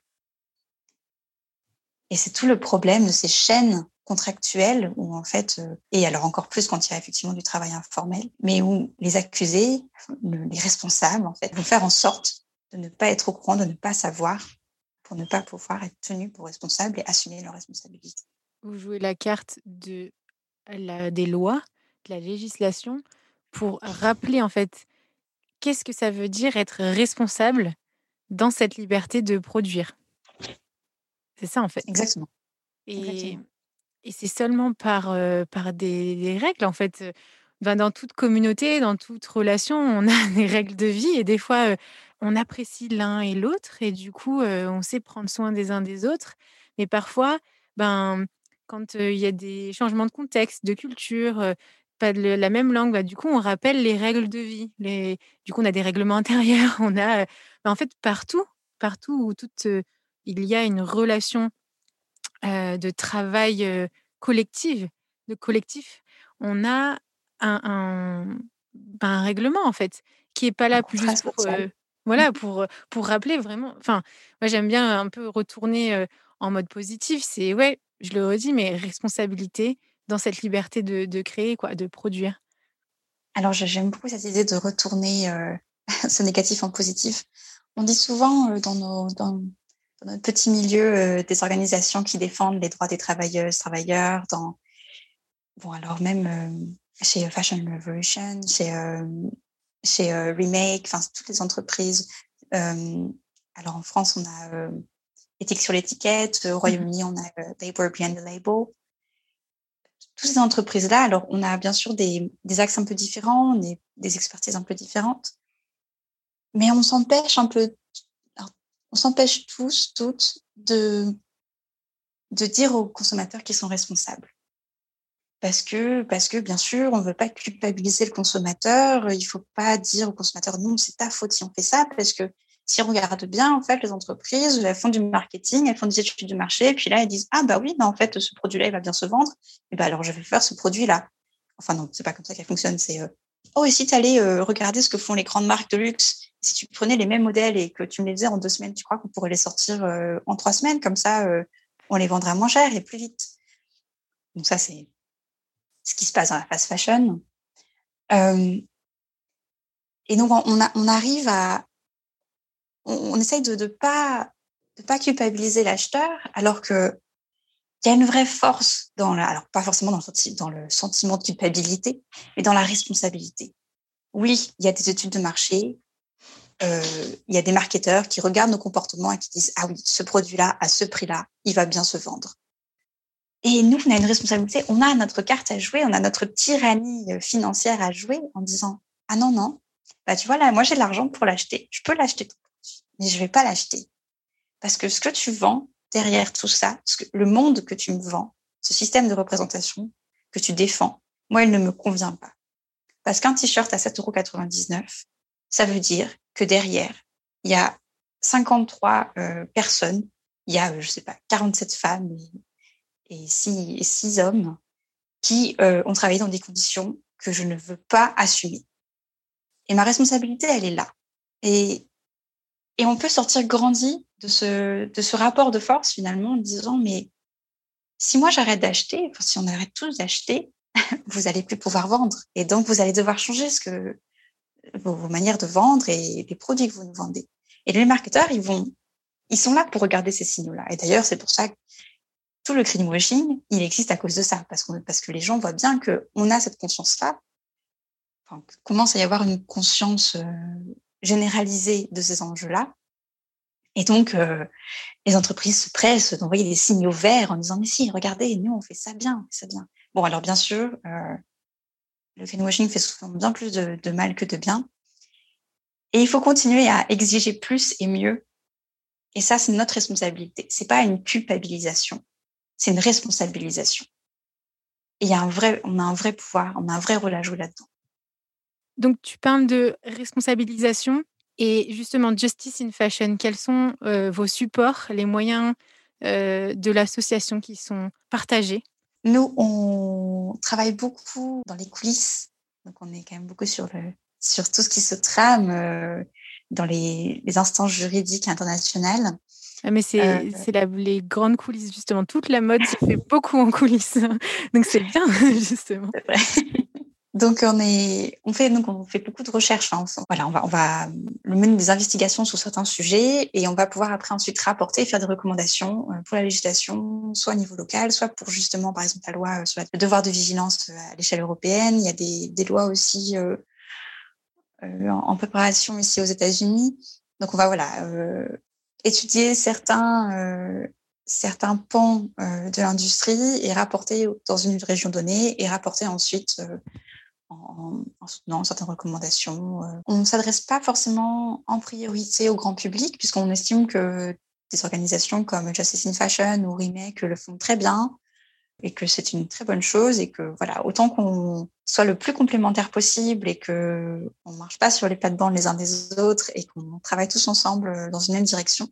Speaker 1: Et c'est tout le problème de ces chaînes contractuelles où en fait, euh, et alors encore plus quand il y a effectivement du travail informel, mais où les accusés, les responsables en fait, vont faire en sorte de ne pas être au courant, de ne pas savoir, pour ne pas pouvoir être tenu pour responsable et assumer leurs responsabilités.
Speaker 2: Vous jouez la carte de des lois, de la législation, pour rappeler en fait qu'est-ce que ça veut dire être responsable dans cette liberté de produire. C'est ça en fait.
Speaker 1: Exactement.
Speaker 2: Et, et c'est seulement par, euh, par des, règles en fait. Ben, dans toute communauté, dans toute relation, on a des règles de vie et des fois euh, on apprécie l'un et l'autre et du coup euh, on sait prendre soin des uns des autres. Mais parfois, ben quand il y a des changements de contexte, de culture, pas de la même langue, bah, du coup, on rappelle les règles de vie. Les... Du coup, on a des règlements intérieurs. On a, bah, en fait, partout, partout où toute, il y a une relation de travail collective, de collectif, on a un, bah, un, règlement, en fait, qui est pas là plus juste pour, voilà, mmh. pour, pour rappeler vraiment. Enfin, moi, j'aime bien un peu retourner en mode positif. C'est, ouais, je le redis, mais responsabilité dans cette liberté de, créer, quoi, de produire.
Speaker 1: Alors, j'aime beaucoup cette idée de retourner ce négatif en positif. On dit souvent dans, nos, dans, notre petit milieu euh, des organisations qui défendent les droits des travailleuses, travailleurs, dans, bon, alors même chez Fashion Revolution, chez, chez Remake, enfin, toutes les entreprises. alors, en France, on a éthique sur l'étiquette. Au mmh Royaume-Uni, on a euh, Labor Behind the Label. Toutes ces entreprises-là, alors on a bien sûr des, des axes un peu différents, des expertises un peu différentes, mais on s'empêche un peu, on s'empêche tous, toutes de, de dire aux consommateurs qu'ils sont responsables. Parce que, bien sûr, on ne veut pas culpabiliser le consommateur. Il ne faut pas dire au consommateur non, c'est ta faute si on fait ça, parce que si on regarde bien, en fait, les entreprises, elles font du marketing, elles font des études du marché, et puis là, elles disent, ah bah oui, bah, en fait, ce produit-là, il va bien se vendre, et ben alors je vais faire ce produit-là. Enfin non, c'est pas comme ça qu'elle fonctionne, c'est, euh, oh, et si tu allais euh, regarder ce que font les grandes marques de luxe, si tu prenais les mêmes modèles et que tu me les faisais en deux semaines, tu crois qu'on pourrait les sortir euh, en trois semaines, comme ça, on les vendra moins cher et plus vite. Donc ça, c'est ce qui se passe dans la fast fashion. et donc, on, arrive à, on, essaye de ne pas, de pas culpabiliser l'acheteur, alors que il y a une vraie force dans la, alors pas forcément dans le, sentiment de culpabilité, mais dans la responsabilité. Oui, il y a des études de marché, euh, il y a des marketeurs qui regardent nos comportements et qui disent ah oui, ce produit-là à ce prix-là, il va bien se vendre. Et nous, on a une responsabilité, on a notre carte à jouer, on a notre tyrannie euh, financière à jouer en disant ah non non, bah tu vois là, moi j'ai de l'argent pour l'acheter, je peux l'acheter mais je vais pas l'acheter. Parce que ce que tu vends derrière tout ça, le monde que tu me vends, ce système de représentation que tu défends, moi, il ne me convient pas. Parce qu'un t-shirt à 7,99 ça veut dire que derrière, il y a 53 euh, personnes, il y a, je sais pas, 47 femmes et, 6, hommes qui euh, ont travaillé dans des conditions que je ne veux pas assumer. Et ma responsabilité, elle est là. Et et on peut sortir grandi de ce, de ce rapport de force finalement en disant, mais si moi j'arrête d'acheter, si on arrête tous d'acheter, vous allez plus pouvoir vendre. Et donc, vous allez devoir changer ce que, vos, manières de vendre et les produits que vous nous vendez. Et les marketeurs, ils vont, ils sont là pour regarder ces signaux-là. Et d'ailleurs, c'est pour ça que tout le greenwashing, il existe à cause de ça, parce, qu'on, parce que les gens voient bien qu'on a cette conscience-là commence à y avoir une conscience généralisée de ces enjeux-là. Et donc, les entreprises se pressent d'envoyer des signaux verts en disant, mais si, regardez, nous, on fait ça bien, on fait ça bien. Bon, alors bien sûr, le greenwashing fait souvent bien plus de, mal que de bien. Et il faut continuer à exiger plus et mieux. Et ça, c'est notre responsabilité. C'est pas une culpabilisation, c'est une responsabilisation. Et il y a un vrai, on a un vrai pouvoir, on a un vrai rôle à jouer là-dedans.
Speaker 2: Donc, tu parles de responsabilisation et justement Justice in Fashion. Quels sont euh, vos supports, les moyens euh, de l'association qui sont partagés?
Speaker 1: Nous, on travaille beaucoup dans les coulisses. Donc, on est quand même beaucoup sur, le, sur tout ce qui se trame euh, dans les, les, instances juridiques internationales.
Speaker 2: Ah, mais c'est les grandes coulisses, justement. Toute la mode se fait beaucoup en coulisses. Donc, c'est bien, justement.
Speaker 1: Donc on est, on fait donc on fait beaucoup de recherches. Hein. Voilà, on va on va mener des investigations sur certains sujets et on va pouvoir après ensuite rapporter et faire des recommandations euh, pour la législation, soit au niveau local, soit pour justement par exemple la loi euh, sur le devoir de vigilance euh, à l'échelle européenne. Il y a des, des lois aussi euh, en préparation ici aux États-Unis. Donc on va voilà euh, étudier certains certains pans de l'industrie et rapporter dans une région donnée et rapporter ensuite en, soutenant certaines recommandations. Euh, on ne s'adresse pas forcément en priorité au grand public, puisqu'on estime que des organisations comme Justice in Fashion ou Remake le font très bien et que c'est une très bonne chose et que voilà, autant qu'on soit le plus complémentaire possible et que on marche pas sur les plates-bandes les uns des autres et qu'on travaille tous ensemble dans une même direction.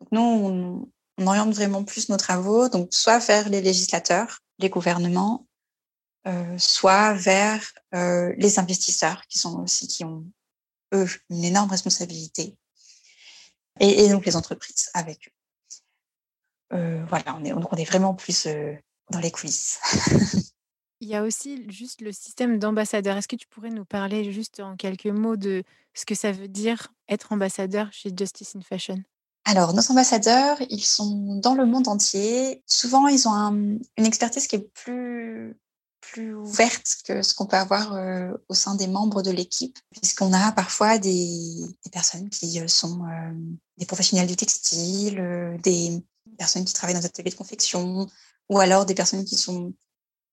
Speaker 1: Donc nous, on, on oriente vraiment plus nos travaux, donc soit vers les législateurs, les gouvernements, euh, soit vers euh, les investisseurs qui sont aussi qui ont eux une énorme responsabilité et, et donc les entreprises avec eux. Euh, voilà, on est, on est vraiment plus euh, dans les coulisses.
Speaker 2: Il y a aussi juste le système d'ambassadeur. Est-ce que tu pourrais nous parler juste en quelques mots de ce que ça veut dire être ambassadeur chez Justice in Fashion?
Speaker 1: Alors, nos ambassadeurs, ils sont dans le monde entier. Souvent, ils ont un, une expertise qui est plus plus ouverte que ce qu'on peut avoir euh, au sein des membres de l'équipe, puisqu'on a parfois des, personnes qui euh, sont euh, des professionnels du textile, des personnes qui travaillent dans des ateliers de confection, ou alors des personnes qui sont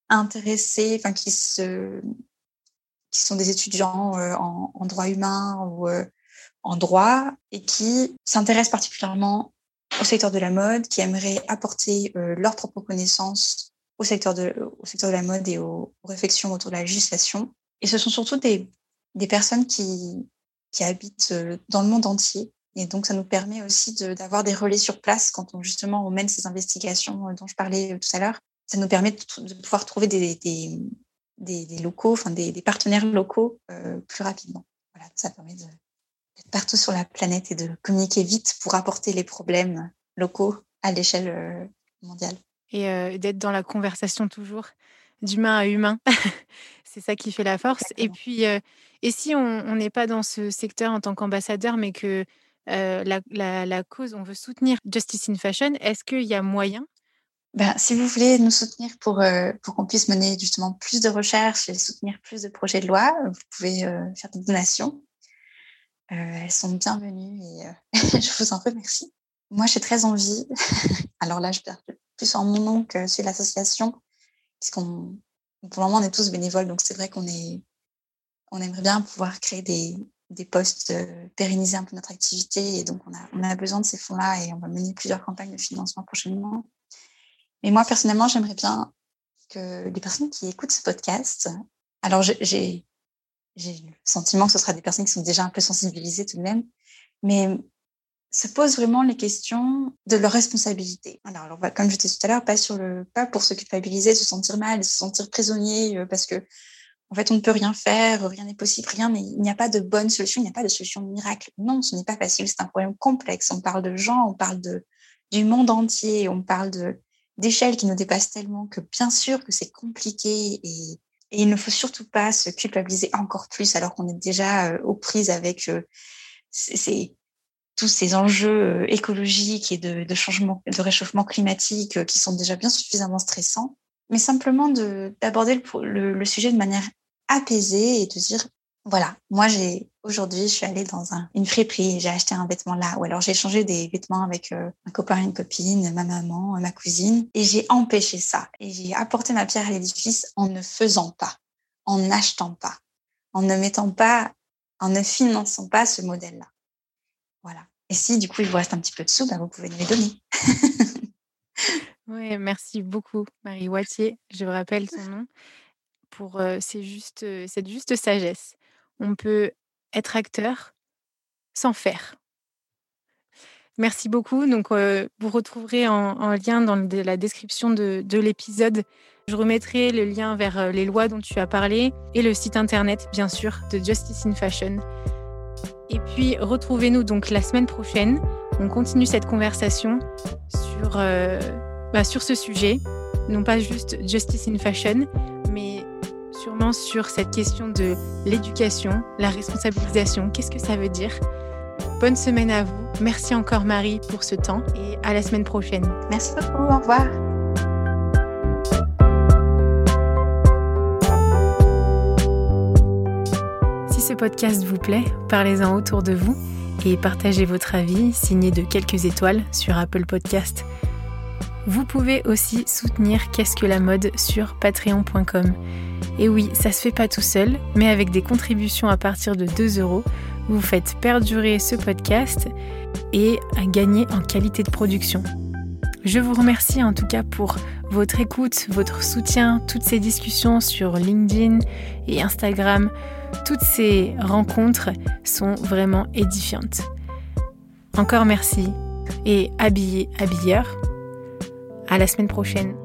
Speaker 1: intéressées, enfin qui se qui sont des étudiants en, en, droit humain ou en droit et qui s'intéressent particulièrement au secteur de la mode, qui aimeraient apporter leurs propres connaissances au secteur de, au secteur de la mode et aux, réflexions autour de la législation. Et ce sont surtout des, des personnes qui, qui habitent euh, dans le monde entier. Et donc, ça nous permet aussi d'avoir des relais sur place quand on, justement, on mène ces investigations euh, dont je parlais euh, tout à l'heure. Ça nous permet de, pouvoir trouver des, des, locaux, enfin des, partenaires locaux plus rapidement. Voilà, ça permet d'être partout sur la planète et de communiquer vite pour apporter les problèmes locaux à l'échelle mondiale
Speaker 2: et d'être dans la conversation toujours d'humain à humain. c'est ça qui fait la force. Et puis, et si on n'est pas dans ce secteur en tant qu'ambassadeur, mais que la, la, la, cause, on veut soutenir Justice in Fashion, est-ce qu'il y a moyen?
Speaker 1: Ben, si vous voulez nous soutenir pour, pour qu'on puisse mener justement plus de recherches et soutenir plus de projets de loi, vous pouvez faire des donations. elles sont bienvenues et je vous en remercie. Moi, j'ai très envie. Alors là, je perds plus en mon nom que chez l'association, puisqu'on, pour le moment, on est tous bénévoles, donc c'est vrai qu'on est, on aimerait bien pouvoir créer des, des postes, euh, pérenniser un peu notre activité, et donc on a, on a besoin de ces fonds-là et on va mener plusieurs campagnes de financement prochainement. Mais moi, personnellement, j'aimerais bien que les personnes qui écoutent ce podcast, alors j'ai, j'ai le sentiment que ce sera des personnes qui sont déjà un peu sensibilisées tout de même, mais se posent vraiment les questions de leur responsabilité. Alors, comme je disais tout à l'heure, pas sur le, pas pour se culpabiliser, se sentir mal, se sentir prisonnier, euh, parce que en fait, on ne peut rien faire, rien n'est possible, rien, mais il n'y a pas de bonne solution, il n'y a pas de solution miracle. Non, ce n'est pas facile, c'est un problème complexe. On parle de gens, on parle de, du monde entier, on parle d'échelles qui nous dépassent tellement que bien sûr que c'est compliqué et, et, il ne faut surtout pas se culpabiliser encore plus alors qu'on est déjà euh, aux prises avec euh, ces, tous ces enjeux euh, écologiques et de, de changement, de réchauffement climatique euh, qui sont déjà bien suffisamment stressants, mais simplement d'aborder le, le, le, sujet de manière apaisée et de dire voilà, moi j'ai aujourd'hui, je suis allée dans un, une friperie j'ai acheté un vêtement là. Ou alors j'ai changé des vêtements avec euh, un copain, une copine, ma maman, ma cousine. Et j'ai empêché ça. Et j'ai apporté ma pierre à l'édifice en ne faisant pas, en n'achetant pas, en ne mettant pas, en ne finançant pas ce modèle-là. Voilà. Et si du coup il vous reste un petit peu de sous, bah, vous pouvez nous les donner.
Speaker 2: oui, merci beaucoup, Marie Wattier. Je rappelle son nom pour euh, c'est juste, euh, cette juste sagesse on peut être acteur sans faire. Merci beaucoup. Donc, vous retrouverez en, lien dans la description de, l'épisode. Je remettrai le lien vers les lois dont tu as parlé et le site internet, bien sûr, de Justice in Fashion. Et puis, retrouvez-nous donc la semaine prochaine. On continue cette conversation sur, bah, sur ce sujet, non pas juste Justice in Fashion, sûrement sur cette question de l'éducation, la responsabilisation. Qu'est-ce que ça veut dire? Bonne semaine à vous. Merci encore Marie pour ce temps et à la semaine prochaine.
Speaker 1: Merci beaucoup. Au revoir.
Speaker 2: Podcast vous plaît, parlez-en autour de vous et partagez votre avis signé de quelques étoiles sur Apple Podcast. Vous pouvez aussi soutenir Qu'est-ce que la mode sur patreon.com. Et oui, ça se fait pas tout seul, mais avec des contributions à partir de 2 euros, vous faites perdurer ce podcast et gagner en qualité de production. Je vous remercie en tout cas pour votre écoute, votre soutien, toutes ces discussions sur LinkedIn et Instagram. Toutes ces rencontres sont vraiment édifiantes. Encore merci et habillez habilleur. À la semaine prochaine.